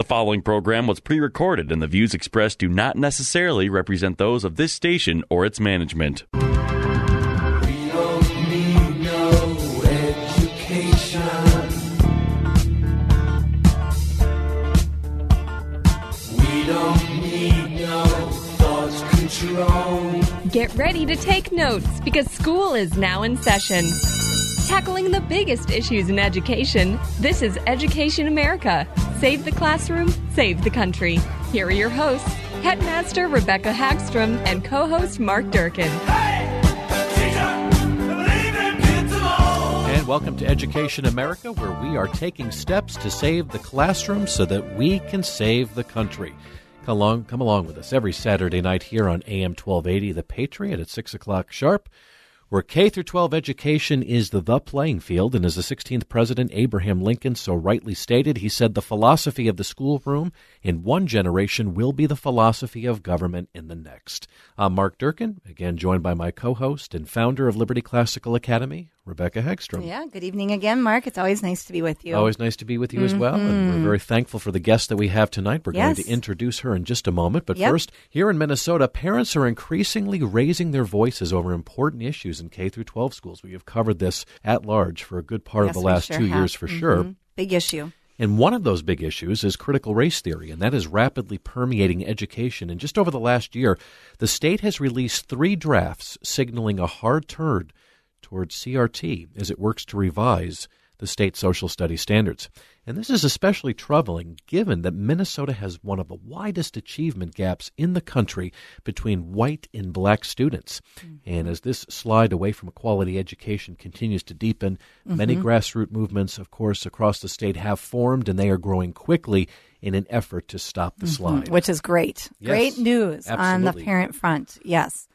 The following program was pre recorded, and the views expressed do not necessarily represent those of this station or its management. We don't need no education. We don't need no thought control. Get ready to take notes because school is now in session. Tackling the biggest issues in education, this is Education America. Save the classroom, save the country. Here are your hosts, Headmaster Rebecca Hagstrom and co host Mark Durkin. And welcome to Education America, where we are taking steps to save the classroom so that we can save the country. Come along, come along with us every Saturday night here on AM 1280, The Patriot at 6 o'clock sharp, where K through 12 education is the, the playing field. And as the 16th President Abraham Lincoln so rightly stated, he said the philosophy of the schoolroom in one generation will be the philosophy of government in the next. I'm Mark Durkin, again joined by my co host and founder of Liberty Classical Academy, Rebecca Hegstrom. Yeah, good evening again, Mark. It's always nice to be with you. Always nice to be with you as well. And we're very thankful for the guest that we have tonight. We're going Mm-hmm. To introduce her in just a moment. But Yep. first, here in Minnesota, parents are increasingly raising their voices over important issues in K through 12 schools. We have covered this at large for a good part Yes, of the last sure two have. years for sure. Mhm. Big issue. And one of those big issues is critical race theory, and that is rapidly permeating education. And just over the last year, the state has released three drafts signaling a hard turn towards CRT as it works to revise the state social studies standards. And this is especially troubling given that Minnesota has one of the widest achievement gaps in the country between white and black students. Mm-hmm. And as this slide away from a quality education continues to deepen, many mm-hmm. grassroots movements, of course, across the state have formed and they are growing quickly in an effort to stop the mm-hmm. slide. Which is great. Yes, great news on the parent front. Yes.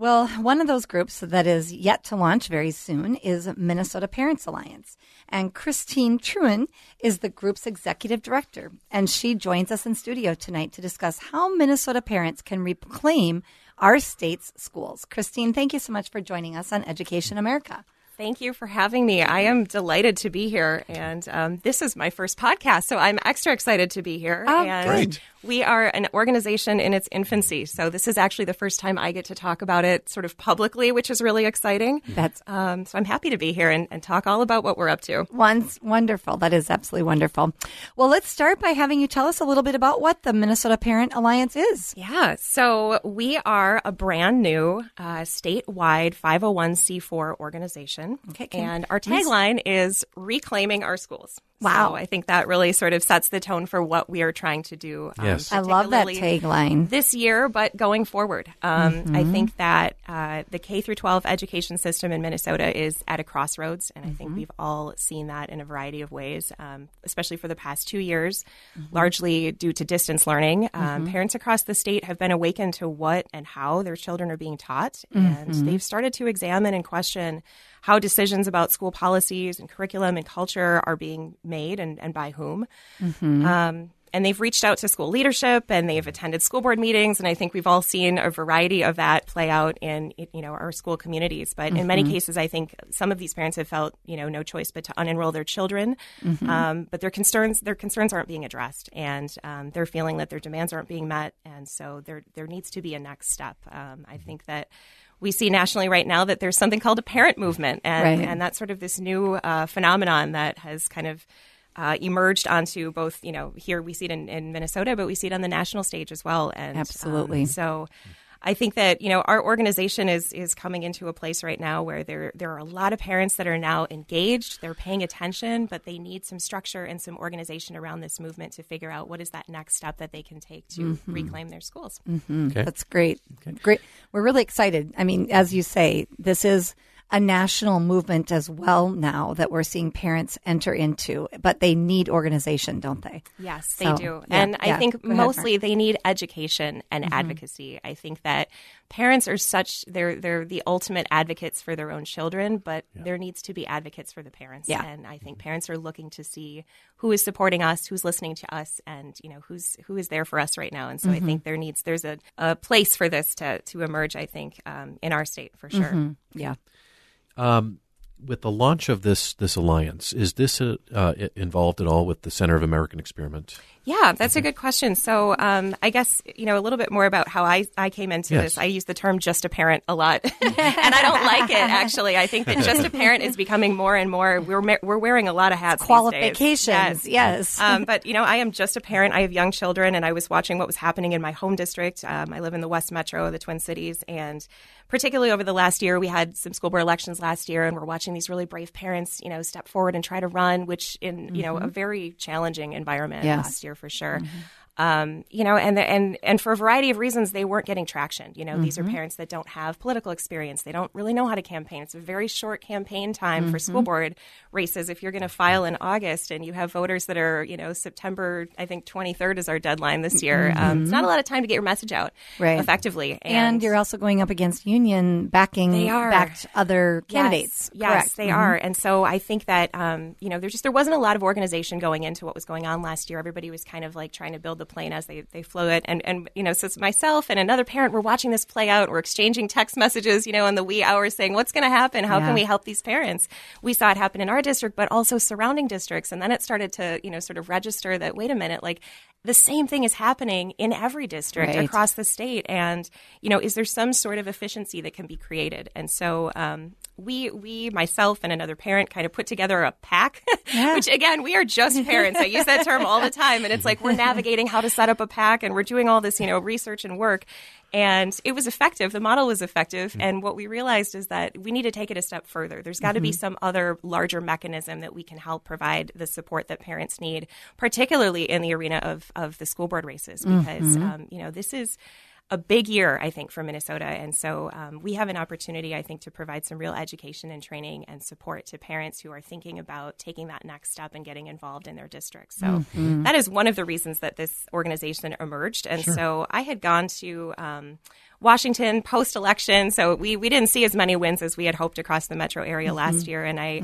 Well, one of those groups that is yet to launch very soon is Minnesota Parents Alliance. And Christine Truen is the group's executive director. And she joins us in studio tonight to discuss how Minnesota parents can reclaim our state's schools. Christine, thank you so much for joining us on Education America. Thank you for having me. I am delighted to be here, and um, this is my first podcast, so I'm extra excited to be here. Oh, and Great. We are an organization in its infancy, so this is actually the first time I get to talk about it sort of publicly, which is really exciting. That's Um, so I'm happy to be here and, and talk all about what we're up to. Once wonderful. That is absolutely wonderful. Well, let's start by having you tell us a little bit about what the Minnesota Parent Alliance is. Yeah, so we are a brand new uh, statewide 501c4 organization. Okay, can- and our please- tagline is reclaiming our schools. Wow. So I think that really sort of sets the tone for what we are trying to do. um, Yes. I love that tagline. This year, but going forward, um, Mm-hmm. I think that uh, the K through 12 education system in Minnesota is at a crossroads, and I Mm-hmm. think we've all seen that in a variety of ways, um, especially for the past two years, Mm-hmm. largely due to distance learning. Um, Parents across the state have been awakened to what and how their children are being taught, and Mm-hmm. they've started to examine and question how decisions about school policies and curriculum and culture are being made and, and by whom. Um, and they've reached out to school leadership and they've attended school board meetings. And i think we've all seen a variety of that play out in you know our school communities. But in many cases i think some of these parents have felt you know no choice but to unenroll their children. Um, but their concerns their concerns aren't being addressed and um, they're feeling that their demands aren't being met. And so there there needs to be a next step. Um, i think that we see nationally right now that there's something called a parent movement, and, Right. and that's sort of this new uh, phenomenon that has kind of uh, emerged onto both, you know, here we see it in, in Minnesota, but we see it on the national stage as well. And um, Absolutely. so I think that you know our organization is is coming into a place right now where there there are a lot of parents that are now engaged, they're paying attention, but they need some structure and some organization around this movement to figure out what is that next step that they can take to Mm-hmm. reclaim their schools. Okay. That's great. Great. We're really excited. I mean, as you say, this is a national movement as well now that we're seeing parents enter into, but they need organization, don't they? Yes, they So, do. yeah, and I yeah. think Go ahead, mostly they need education and Mm-hmm. advocacy. I think that parents are such they're they're the ultimate advocates for their own children, but there needs to be advocates for the parents. Yeah. And I think parents are looking to see who is supporting us, who's listening to us and, you know, who's who is there for us right now. And so Mm-hmm. I think there needs there's a, a place for this to to emerge, I think, um, in our state for sure. Mm-hmm. Yeah. Um, with the launch of this this alliance, is this uh, involved at all with the Center of American Experiment? Yeah, that's a good question. So, um, I guess you know a little bit more about how I, I came into Yes. this. I use the term "just a parent" a lot, and I don't like it. Actually, I think that "just a parent" is becoming more and more. We're we're wearing a lot of hats. these days. Qualifications, yes. um, but you know, I am just a parent. I have young children, and I was watching what was happening in my home district. Um, I live in the West Metro, of the Twin Cities, and particularly over the last year, we had some school board elections last year, and we're watching these really brave parents, you know, step forward and try to run, which in you know a very challenging environment Yes. last year for sure. Mm-hmm. Um, you know, and the, and and for a variety of reasons, they weren't getting traction. You know, these are parents that don't have political experience. They don't really know how to campaign. It's a very short campaign time for school board races. If you're going to file in August and you have voters that are, you know, September, I think 23rd is our deadline this year. Um, it's not a lot of time to get your message out Right. effectively. And, you're also going up against union backing They are. backed other candidates. Yes, yes they are. And so I think that um, you know, there just there wasn't a lot of organization going into what was going on last year. Everybody was kind of like trying to build the plane as they they flew it. And and you know, so myself and another parent were watching this play out. We're exchanging text messages, you know, in the wee hours saying, "What's going to happen? How Yeah. can we help these parents?" We saw it happen in our district, but also surrounding districts. And then it started to you know sort of register that wait a minute, like the same thing is happening in every district Right. across the state. And you know, is there some sort of efficiency that can be created? And so um, we we myself and another parent kind of put together a pack, which again we are just parents. I use that term all the time, and it's like we're navigating how to set up a pack, and we're doing all this you know research and work. And it was effective. The model was effective. Mm-hmm. And what we realized is that we need to take it a step further. There's got to be mm-hmm. some other larger mechanism that we can help provide the support that parents need, particularly in the arena of, of the school board races, because, mm-hmm. um, you know, this is a big year, I think, for Minnesota. And so um, we have an opportunity, I think, to provide some real education and training and support to parents who are thinking about taking that next step and getting involved in their district. So that is one of the reasons that this organization emerged. And so I had gone to. Um, Washington post election. So we, we didn't see as many wins as we had hoped across the metro area last year. And I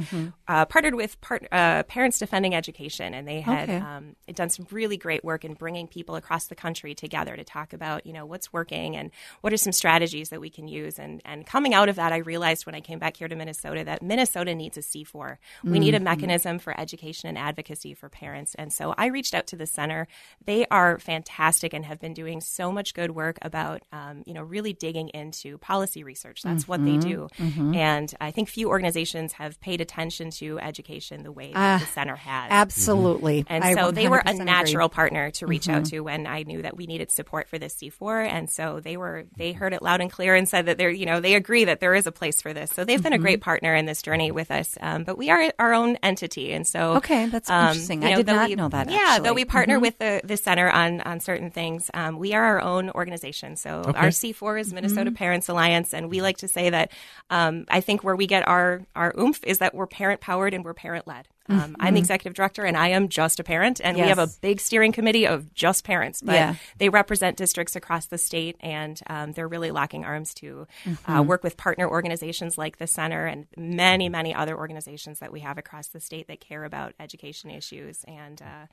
uh, partnered with part, uh, Parents Defending Education, and they had Okay. um, done some really great work in bringing people across the country together to talk about, you know, what's working and what are some strategies that we can use. And, and coming out of that, I realized when I came back here to Minnesota that Minnesota needs a C4. We need a mechanism for education and advocacy for parents. And so I reached out to the center. They are fantastic and have been doing so much good work about, um, you know, really digging into policy research. That's what they mm-hmm. do. Mm-hmm. And I think few organizations have paid attention to education the way that ah, the center has. Absolutely. Mm-hmm. And I so they were a 100% agree. natural partner to reach out to when I knew that we needed support for this C4. And so they were they heard it loud and clear and said that they're you know they agree that there is a place for this. So they've been a great partner in this journey with us. Um, but we are our own entity, and so Okay, that's um, interesting. you I did not we- know that, Yeah, actually. though we partner with the the center on on certain things, um, we are our own organization. So our C4 is Minnesota Parents Alliance, and we like to say that um, I think where we get our our oomph is that we're parent powered and we're parent led. Um, I'm the executive director, and I am just a parent, and we have a big steering committee of just parents, but Yeah. they represent districts across the state, and um, they're really locking arms to uh, work with partner organizations like the center and many, many other organizations that we have across the state that care about education issues. And uh,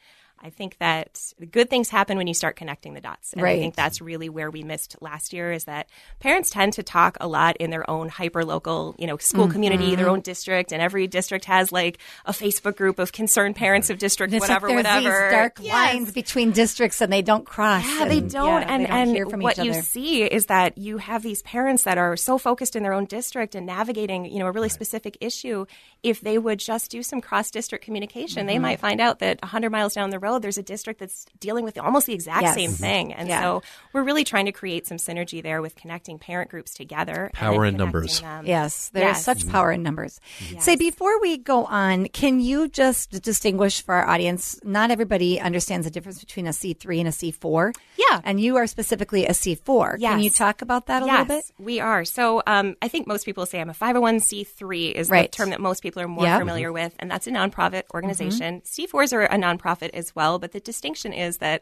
I think that good things happen when you start connecting the dots. And I think that's really where we missed last year is that parents tend to talk a lot in their own hyper local, you know, school community, Mm-hmm. their own district, and every district has like a Facebook group of concerned parents of district, It's whatever, like there's whatever. these dark Yes. lines between districts and they don't cross. Yeah, they don't. yeah, and they don't and what you see is that you have these parents that are so focused in their own district and navigating, you know, a really specific issue. If they would just do some cross district communication, Mm-hmm. they might find out that 100 miles down the road road, there's a district that's dealing with almost the exact Yes. same Mhm. thing. And Yeah. so we're really trying to create some synergy there with connecting parent groups together. Power in numbers. them. Yes, there's Yes. such power in numbers. Yes. Say, before we go on, can you just distinguish for our audience? Not everybody understands the difference between a C3 and a C4. Yeah. And you are specifically a C4. Can you talk about that a yes, little bit? we are. So um, I think most people say I'm a 501c3 is Right. the term that most people are more Yeah. familiar with, and that's a nonprofit organization. Mm-hmm. C4s are a nonprofit as well, but the distinction is that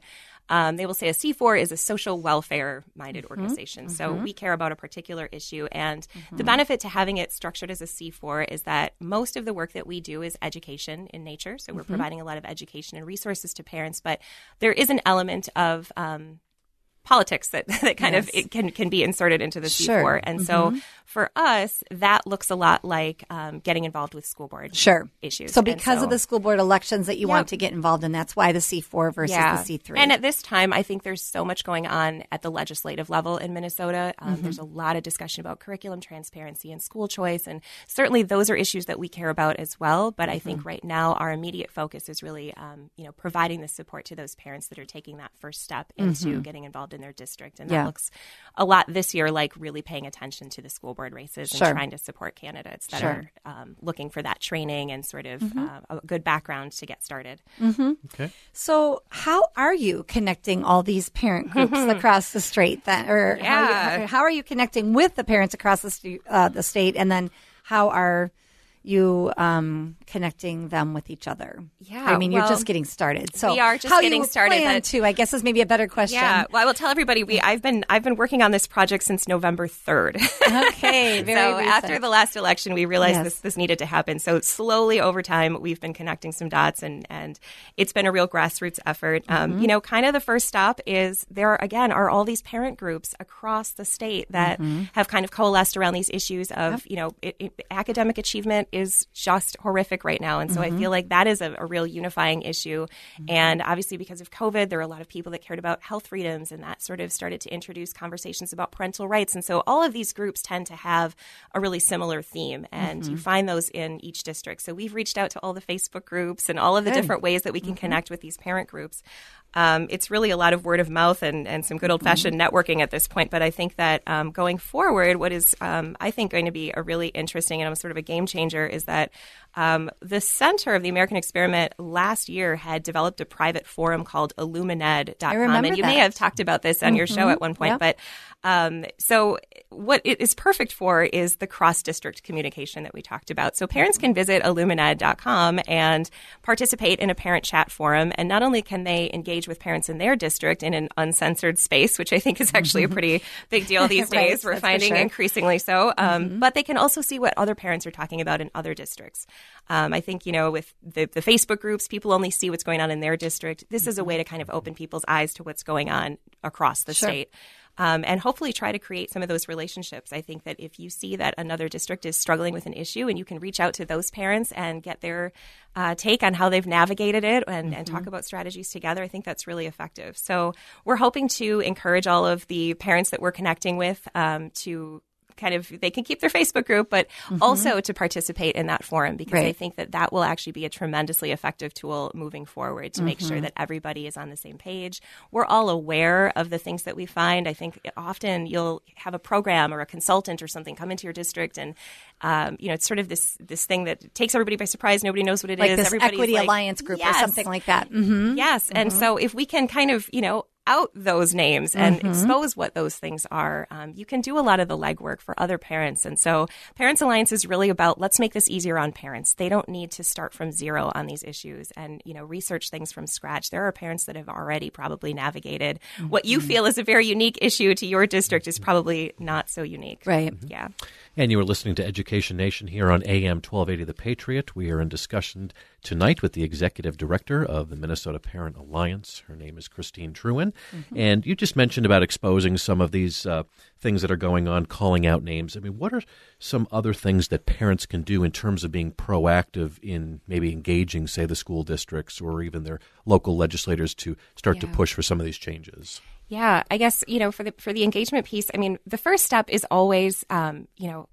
um, they will say a C4 is a social welfare minded Mm-hmm. organization. So we care about a particular issue, and the benefit to having it structured as a C4 is that most of the work that we do is education in nature. So we're Mm-hmm. providing a lot of education and resources to parents, but there is an element of um, politics that, that kind of it can can be inserted into the Sure. C4. And so for us, that looks a lot like um, getting involved with school board Sure. issues. So because so- of the school board elections that you want to get involved in, that's why the C4 versus the C3. And at this time, I think there's so much going on at the legislative level in Minnesota. Um, Mm-hmm. There's a lot of discussion about curriculum transparency and school choice. And certainly those are issues that we care about as well. But I Mm-hmm. think right now, our immediate focus is really, um, you know, providing the support to those parents that are taking that first step into getting involved in their district. And Mm-hmm. Yeah. that looks a lot this year like really paying attention to the school board races Sure. and trying to support candidates that Sure. Mm-hmm. are um, looking for that training and sort of uh, a good background to get started. Okay. So, how are you connecting all these parent groups across the state? Then, or how, Yeah. how, how are you connecting with the parents across the stu- uh, the state? And then, how are you um, connecting them with each other? Yeah, I mean, you're just getting started. So, we are just how getting you started, Plan to, I guess, is maybe a better question. Yeah, well, I will tell everybody we I've been I've been working on this project since November third. Okay, very so recent. after the last election, we realized Yes. this this needed to happen. So slowly over time, we've been connecting some dots, and and it's been a real grassroots effort. Um, Mm-hmm. you know, kind of the first stop is there again are all these parent groups across the state that Mm-hmm. have kind of coalesced around these issues of you know it, it, academic achievement is just horrific right now, and so Mm-hmm. I feel like that is a, a real unifying issue. And obviously, because of COVID, there are a lot of people that cared about health freedoms, and that sort of started to introduce conversations about parental rights. And so, all of these groups tend to have a really similar theme, and Mm-hmm. you find those in each district. So, we've reached out to all the Facebook groups and all of the different ways that we Mm-hmm. can connect with these parent groups. Um, it's really a lot of word of mouth and, and some good old fashioned Mm-hmm. networking at this point. But I think that um, going forward, what is um, I think going to be a really interesting and I'm sort of a game changer is that um, the Center of the American Experiment last year had developed a private forum called Illumined.com. and you may that. Mm-hmm. have talked about this on your show at one point. Yep. But um, so what it is perfect for is the cross district communication that we talked about. So parents can visit illumined.com and participate in a parent chat forum. And not only can they engage with parents in their district in an uncensored space, which I think is actually a pretty big deal these Right, days, we're finding sure. increasingly so. Um, But they can also see what other parents are talking about in other districts. Um, I think, you know, with the, the Facebook groups, people only see what's going on in their district. This is a way to kind of open people's eyes to what's going on across the Sure. state. Um, and hopefully try to create some of those relationships. I think that if you see that another district is struggling with an issue and you can reach out to those parents and get their uh, take on how they've navigated it and, and talk about strategies together, I think that's really effective. So we're hoping to encourage all of the parents that we're connecting with um, to kind of they can keep their Facebook group, but also to participate in that forum because I think that that will actually be a tremendously effective tool moving forward to make sure that everybody is on the same page. We're all aware of the things that we find. I think often you'll have a program or a consultant or something come into your district, and um, you know it's sort of this this thing that takes everybody by surprise. Nobody knows what it is. like this Everybody's Equity like, Alliance group or something like that. hmm Yes. And so if we can kind of, you know, out those names and mm-hmm. expose what those things are, um, you can do a lot of the legwork for other parents. And so Parents Alliance is really about let's make this easier on parents. They don't need to start from zero on these issues and, you know, research things from scratch. There are parents that have already probably navigated what you mm-hmm. feel is a very unique issue to your district is probably not so unique. Right. Mm-hmm. Yeah. And you are listening to Education Nation here on AM 1280 The Patriot. We are in discussion tonight with the executive director of the Minnesota Parent Alliance. Her name is Christine Truen. And you just mentioned about exposing some of these uh, things that are going on, calling out names. I mean, what are some other things that parents can do in terms of being proactive in maybe engaging, say, the school districts or even their local legislators to start to push for some of these changes? Yeah, I guess you know for the for the engagement piece. I mean, the first step is always um, you know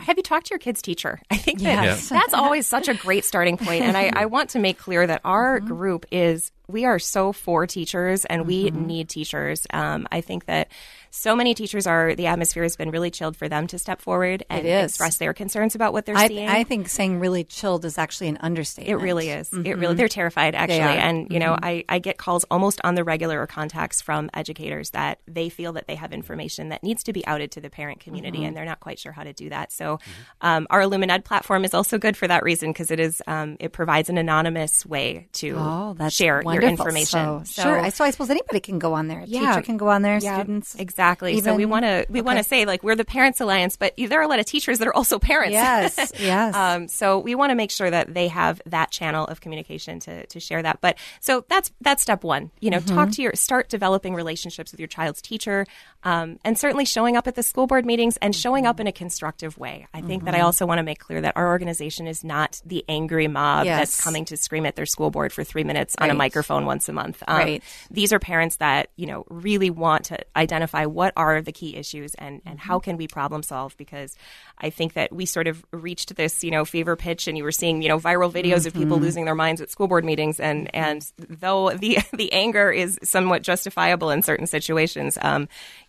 have you talked to your kid's teacher? I think that Yes. that's always such a great starting point. And I, I want to make clear that our Mm-hmm. group is, we are so for teachers and we Mm-hmm. need teachers. Um, I think that so many teachers are, the atmosphere has been really chilled for them to step forward and express their concerns about what they're I, seeing. I think saying really chilled is actually an understatement. It really is. It really they're terrified actually. Mm-hmm. And you know, Mhm. I, I get calls almost on the regular or contacts from educators that they feel that they have information that needs to be outed to the parent community Mhm. and they're not quite sure how to do that. So um, our Illumined platform is also good for that reason because it is um, it provides an anonymous way to Oh, share wonderful. your information. So, sure. I, so I suppose anybody can go on there. A Yeah. teacher can go on there. Yeah, Students. exactly. so we want to we want to say like we're the Parents Alliance, but there are a lot of teachers that are also parents. Yes, yes. um, so we want to make sure that they have that channel of communication to to share that. But so that's that's step one. You know, talk Mhm. to your start developing relationships with your child's teacher, um, and certainly showing up at the school board meetings and showing up in a constructive way. I think that I Mhm. also want to make clear that our organization is not the angry mob Yes. that's coming to scream at their school board for three minutes on a microphone once a month. Um, Right. these are parents that you know really want to identify what are the key issues and and how can we problem solve because I think that we sort of reached this you know fever pitch and you were seeing you know viral videos of people Mhm. losing their minds at school board meetings and and though the the anger is somewhat justifiable in certain situations um,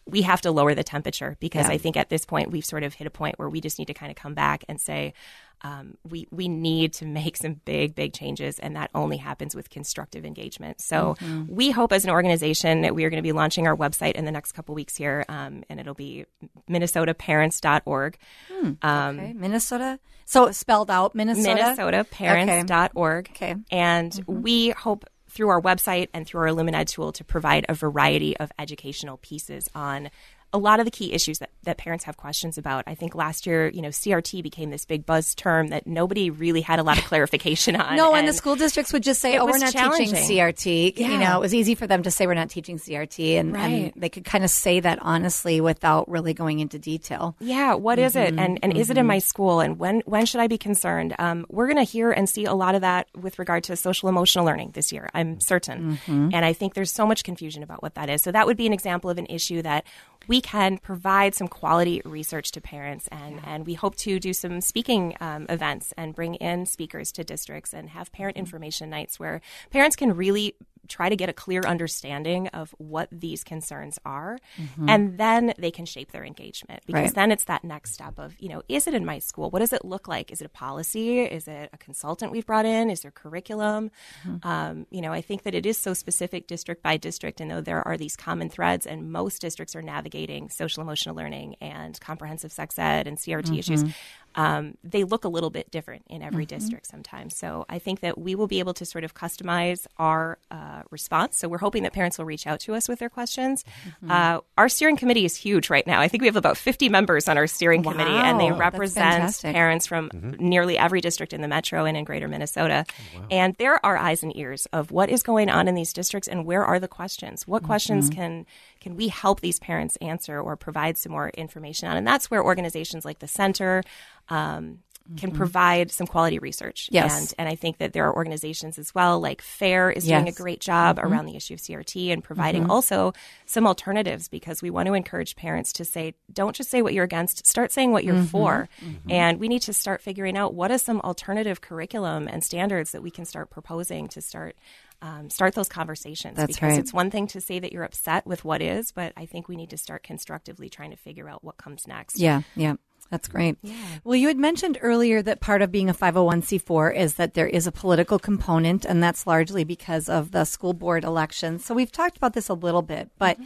we have to lower the temperature because Yeah. I think at this point we've sort of hit a point where we just need to kind of come back and say um, we we need to make some big big changes, and that only happens with constructive engagement. So Mhm. we hope as an organization that we are going to be launching our website in the next couple weeks here, um, and it'll be minnesotaparents.org. Hmm, Um, okay. Minnesota. So spelled out Minnesota. minnesotaparents.org. Okay. And Mm-hmm. we hope through our website and through our Illumined tool to provide a variety of educational pieces on a lot of the key issues that, that parents have questions about. I think last year, you know, CRT became this big buzz term that nobody really had a lot of clarification on. No, and, the school districts would just say, "Oh, we're not teaching. CRT." You know, it was easy for them to say we're not teaching CRT, and, and they could kind of say that honestly without really going into detail. Yeah, what is it, Mhm, and and is it in mhm. my school, and when when should I be concerned? Um, we're going to hear and see a lot of that with regard to social emotional learning this year. I'm certain, Mhm. and I think there's so much confusion about what that is. So that would be an example of an issue that we can provide some quality research to parents, and and we hope to do some speaking um, events and bring in speakers to districts and have parent Mm-hmm. information nights where parents can really try to get a clear understanding of what these concerns are Mhm. and then they can shape their engagement because Right. then it's that next step of you know is it in my school what does it look like is it a policy is it a consultant we've brought in is there curriculum Mm-hmm. um, you know i think that it is so specific district by district and though there are these common threads and most districts are navigating social emotional learning and comprehensive sex ed and crt issues Mhm. Um, they look a little bit different in every Mhm. district sometimes. So I think that we will be able to sort of customize our uh, response. So we're hoping that parents will reach out to us with their questions. Mm-hmm. Uh, our steering committee is huge right now. I think we have about 50 members on our steering committee, and they represent parents from nearly every district in the metro and in greater Minnesota. And there are eyes and ears of what is going on in these districts and where are the questions. What questions Mhm. can can we help these parents answer or provide some more information on? And that's where organizations like the center um, can Mhm. provide some quality research. Yes. And, and I think that there are organizations as well, like FAIR is doing a great job Mhm. around the issue of CRT and providing Mhm. also some alternatives because we want to encourage parents to say, don't just say what you're against, start saying what you're Mhm. for. Mhm. And we need to start figuring out what is some alternative curriculum and standards that we can start proposing to start. Um, start those conversations That's because right. it's one thing to say that you're upset with what is, but I think we need to start constructively trying to figure out what comes next. Yeah, yeah. That's great. Well, you had mentioned earlier that part of being a 501c4 is that there is a political component, and that's largely because of the school board elections. So we've talked about this a little bit, but Mm-hmm.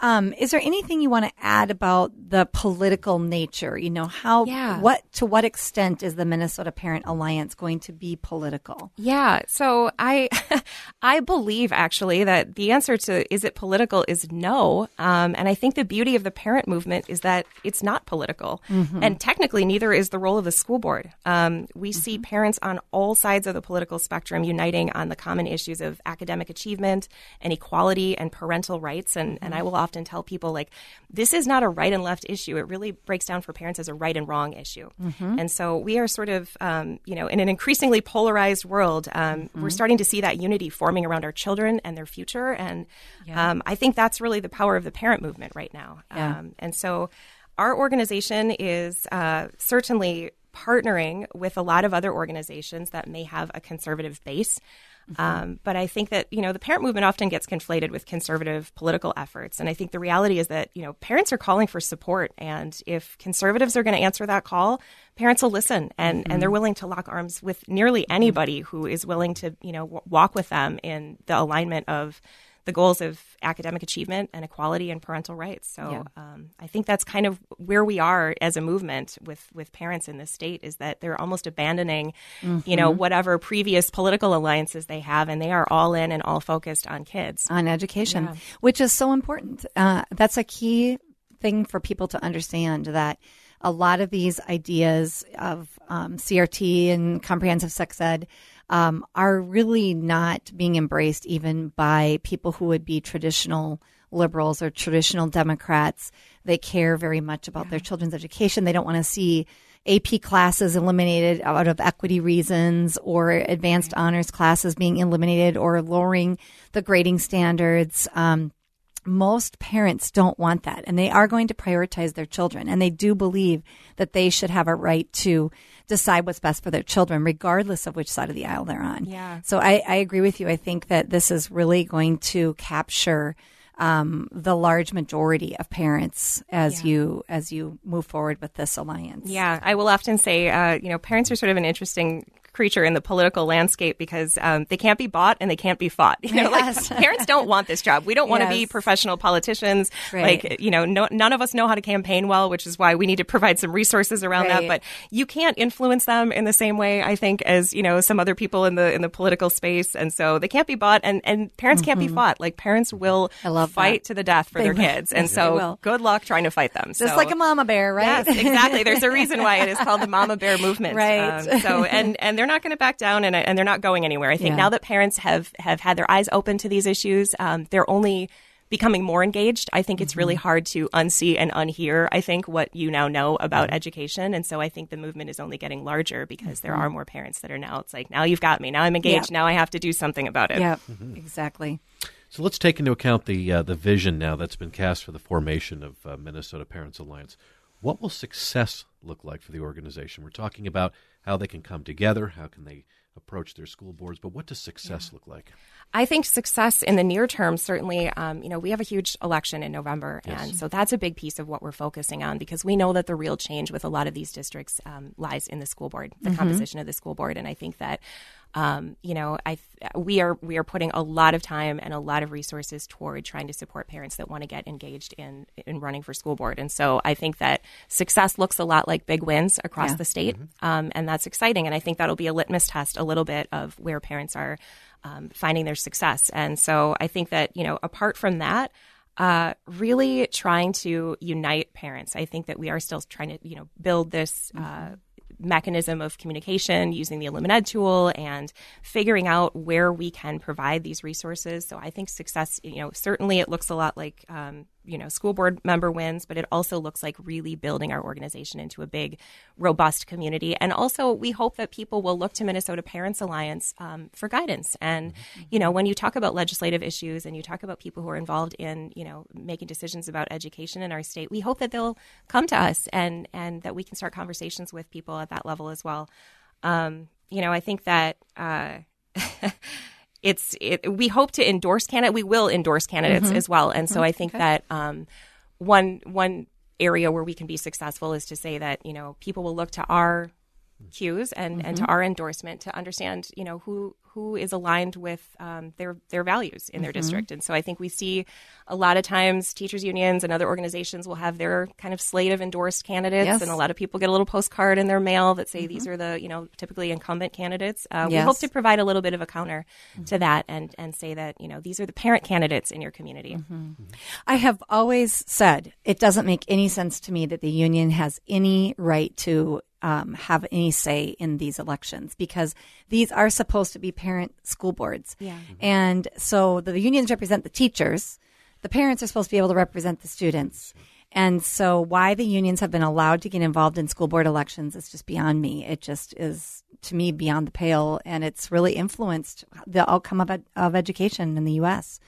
Um, is there anything you want to add about the political nature? You know, how, Yeah. what, to what extent is the Minnesota Parent Alliance going to be political? Yeah. So I, I believe actually that the answer to is it political is no. Um, and I think the beauty of the parent movement is that it's not political, Mhm. and technically neither is the role of the school board. Um, we see parents on all sides of the political spectrum uniting on the common issues of academic achievement and equality and parental rights. And and I will often tell people like this is not a right and left issue. It really breaks down for parents as a right and wrong issue. Mhm. And so we are sort of, um, you know, in an increasingly polarized world, um, we're starting to see that unity forming around our children and their future. And Yeah. um, I think that's really the power of the parent movement right now. Yeah. Um, and so our organization is uh, certainly partnering with a lot of other organizations that may have a conservative base. Mm-hmm. Um, but I think that you know the parent movement often gets conflated with conservative political efforts, and I think the reality is that you know parents are calling for support, and if conservatives are going to answer that call, parents will listen, and and they're mm-hmm. willing to lock arms with nearly mm-hmm. anybody who is willing to you know w- walk with them in the alignment of the goals of academic achievement and equality and parental rights. So um, I think that's kind of where we are as a movement with with parents in this state is that they're almost abandoning, you know, whatever previous political alliances they have, and they are all in and all focused on kids. on education, which is so important. Uh, that's a key thing for people to understand that a lot of these ideas of um, CRT and comprehensive sex ed um, are really not being embraced even by people who would be traditional liberals or traditional Democrats. They care very much about their children's education. They don't want to see AP classes eliminated out of equity reasons or advanced honors classes being eliminated or lowering the grading standards. Um, most parents don't want that and they are going to prioritize their children and they do believe that they should have a right to decide what's best for their children regardless of which side of the aisle they're on. Yeah. so i, I agree with you. I think that this is really going to capture um, the large majority of parents as you as you move forward with this alliance. Yeah, I will often say, uh, you know, parents are sort of an interesting creature in the political landscape because um, they can't be bought and they can't be fought. You know, Yes. like parents don't want this job. We don't want to be professional politicians. Right. Like, you know, no, none of us know how to campaign well, which is why we need to provide some resources around that. But you can't influence them in the same way, I think, as you know some other people in the in the political space, and so they can't be bought, and and parents can't be fought. Like parents will Mm-hmm. Fight that. to the death for They their will. kids, and Yes, so good luck trying to fight them. just So- like a mama bear right Yes, exactly. There's a reason why it is called the Mama Bear Movement. Right. Um, so, and and they're not going to back down, and and they're not going anywhere. I think Yeah. now that parents have have had their eyes open to these issues, um, they're only becoming more engaged. I think it's Mm-hmm. really hard to unsee and unhear. I think what you now know about Mm-hmm. education, and so I think the movement is only getting larger because there are more parents that are now. It's like now you've got me. Now I'm engaged. Yeah. Now I have to do something about it. yeah exactly So let's take into account the uh, the vision now that's been cast for the formation of uh, Minnesota Parents Alliance. What will success look like for the organization? We're talking about how they can come together, how can they approach their school boards, but what does success look like? I think success in the near term, certainly, um, you know, we have a huge election in November. And so that's a big piece of what we're focusing on because we know that the real change with a lot of these districts um, lies in the school board, the composition of the school board. And I think that, um, you know, I we are we are putting a lot of time and a lot of resources toward trying to support parents that want to get engaged in in running for school board. And so I think that success looks a lot like big wins across Yeah. the state, um, and that's exciting. And I think that'll be a litmus test a little bit of where parents are um, finding their success. And so I think that you know, apart from that. Uh, really trying to unite parents. I think that we are still trying to, you know, build this uh, mechanism of communication using the Illumined tool and figuring out where we can provide these resources. So I think success, you know, certainly it looks a lot like, um, you know, school board member wins, but it also looks like really building our organization into a big, robust community. And also, we hope that people will look to Minnesota Parents Alliance um, for guidance. And, you know, when you talk about legislative issues and you talk about people who are involved in, you know, making decisions about education in our state, we hope that they'll come to us and and that we can start conversations with people at that level as well. Um, you know, I think that. Uh, it's it, we hope to endorse candidate. We will endorse candidates as well, and so I think that um, one one area where we can be successful is to say that you know people will look to our cues and, and to mm-hmm. our endorsement to understand you know who who is aligned with um, their their values in their mm-hmm. district. And so I think we see a lot of times teachers unions and other organizations will have their kind of slate of endorsed candidates Yes. and a lot of people get a little postcard in their mail that say mm-hmm. these are the you know typically incumbent candidates. Uh, we hope to provide a little bit of a counter to that and and say that you know these are the parent candidates in your community. I have always said it doesn't make any sense to me that the union has any right to um, have any say in these elections because these are supposed to be parent school boards. Yeah. And so the unions represent the teachers. The parents are supposed to be able to represent the students. And so why the unions have been allowed to get involved in school board elections is just beyond me. It just is to me beyond the pale and it's really influenced the outcome of, ed- of education in the U.S.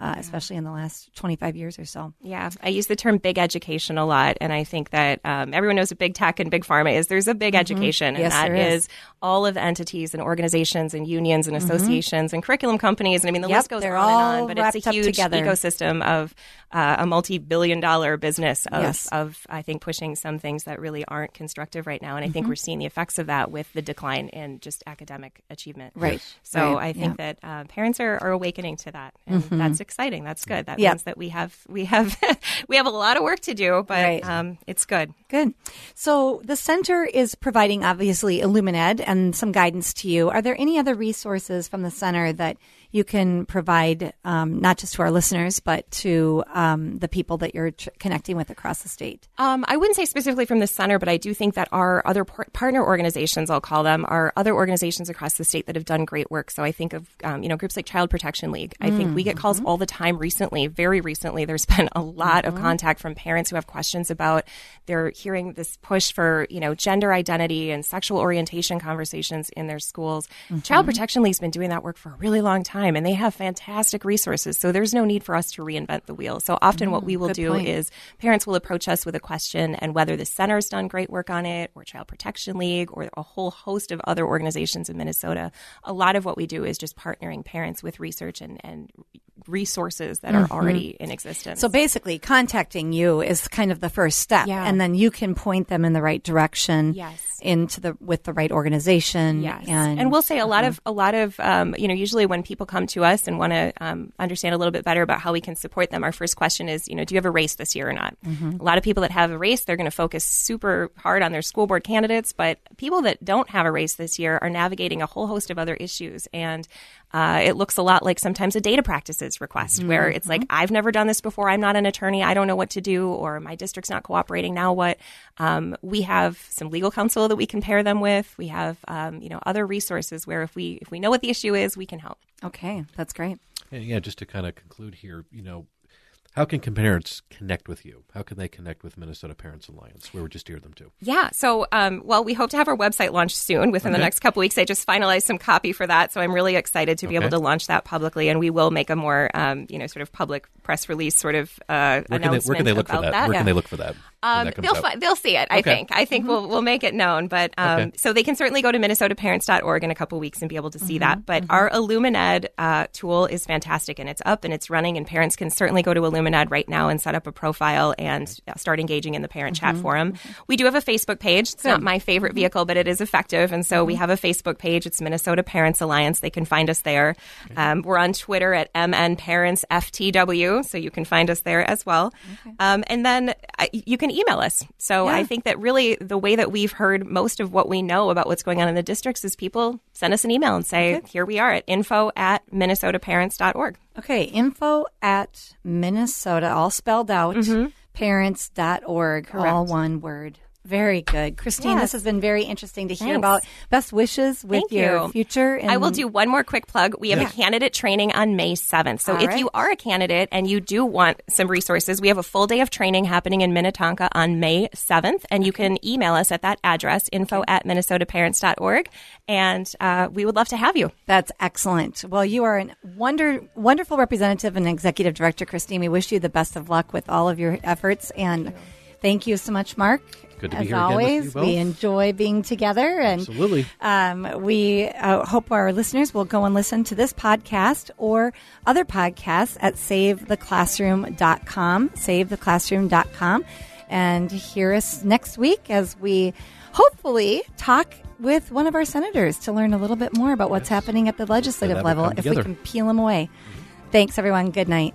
uh, especially in the last 25 years or so. Yeah, I use the term big education a lot, and I think that um, everyone knows what big tech and big pharma is. There's a big education, and Mm-hmm. Yes, that is. is all of the entities and organizations and unions and associations and curriculum companies. And I mean, the Mm-hmm. Yep, list goes on and on, but it's a huge together. ecosystem of uh, a multi-billion dollar business of, Yes. of, I think, pushing some things that really aren't constructive right now. And I think Mm-hmm. we're seeing the effects of that with the decline in just academic achievement. Right. So Right. I think that uh, parents are, are awakening to that, and that's exciting. That's good. That Yep. means that we have we have we have a lot of work to do, but Right. um, it's good. Good. So the center is providing obviously Illumined and some guidance to you. Are there any other resources from the center that you can provide, um, not just to our listeners, but to um, the people that you're tr- connecting with across the state? Um, I wouldn't say specifically from the center, but I do think that our other par- partner organizations, I'll call them, are other organizations across the state that have done great work. So I think of um, you know groups like Child Protection League. I think we get calls all the time. Recently, very recently, there's been a lot of contact from parents who have questions about they're hearing this push for you know gender identity and sexual orientation conversations in their schools. Child Protection League's been doing that work for a really long time, and they have fantastic resources. So there's no need for us to reinvent the wheel. So often, what mm, we will do point. is parents will approach us with a question, and whether the center's done great work on it, or Child Protection League, or a whole host of other organizations in Minnesota, a lot of what we do is just partnering parents with research and, and resources that are mm-hmm. already in existence. So basically, contacting you is kind of the first step, Yeah. and then you can point them in the right direction. Yes. Into the with the right organization. Yes, and, we'll say a lot uh-huh. of a lot of um, you know usually when people come to us and want to um, understand a little bit better about how we can support them, our first question is you know do you have a race this year or not? A lot of people that have a race, they're going to focus super hard on their school board candidates, but people that don't have a race this year are navigating a whole host of other issues and. Uh, it looks a lot like sometimes a data practices request where it's like, I've never done this before. I'm not an attorney. I don't know what to do, or my district's not cooperating. Now what? Um, we have some legal counsel that we can pair them with. We have, um, you know, other resources where if we if we know what the issue is, we can help. Okay, that's great. Yeah, yeah, just to kind of conclude here, you know, how can parents connect with you? How can they connect with Minnesota Parents Alliance? Where would you steer them to? Yeah. So, um, well, we hope to have our website launched soon within the next couple weeks. I just finalized some copy for that, so I'm really excited to be Okay. able to launch that publicly, and we will make a more, um, you know, sort of public press release sort of uh, Where can, they, announcement where can they look for about that? Where Yeah. can they look for that? Um, they'll fi- they'll see it. I Okay. think. I think we'll we'll make it known. But um, Okay. so they can certainly go to minnesotaparents.org in a couple weeks and be able to see Mm-hmm. that. But our Illumined uh, tool is fantastic and it's up and it's running. And parents can certainly go to Illumined right now and set up a profile and uh, start engaging in the parent Mm-hmm. chat forum. We do have a Facebook page. It's not my favorite vehicle, but it is effective. And so Mm-hmm. we have a Facebook page. It's Minnesota Parents Alliance. They can find us there. Um, we're on Twitter at mnparentsftw, so you can find us there as well. Um, and then uh, you can email us. So I think that really the way that we've heard most of what we know about what's going on in the districts is people send us an email and say, here we are at info at minnesotaparents.org. Okay, info at Minnesota, all spelled out, mm-hmm. parents.org, all one word. Very good. Christine, Yes. this has been very interesting to hear Thanks. about best wishes with Thank your you. future. And I will do one more quick plug. We have Yes. a candidate training on May 7th. So All if right. you are a candidate and you do want some resources, we have a full day of training happening in Minnetonka on May 7th. And you can email us at that address, info at minnesotaparents.org. And uh, we would love to have you. That's excellent. Well, you are a wonder, wonderful representative and executive director, Christine. We wish you the best of luck with all of your efforts. And thank you so much, Mark. Good to As be here always, we enjoy being together. And Absolutely. Um, we uh, hope our listeners will go and listen to this podcast or other podcasts at savetheclassroom.com, savetheclassroom.com, and hear us next week as we hopefully talk with one of our senators to learn a little bit more about what's happening at the legislative level if we can peel them away. Thanks, everyone. Good night.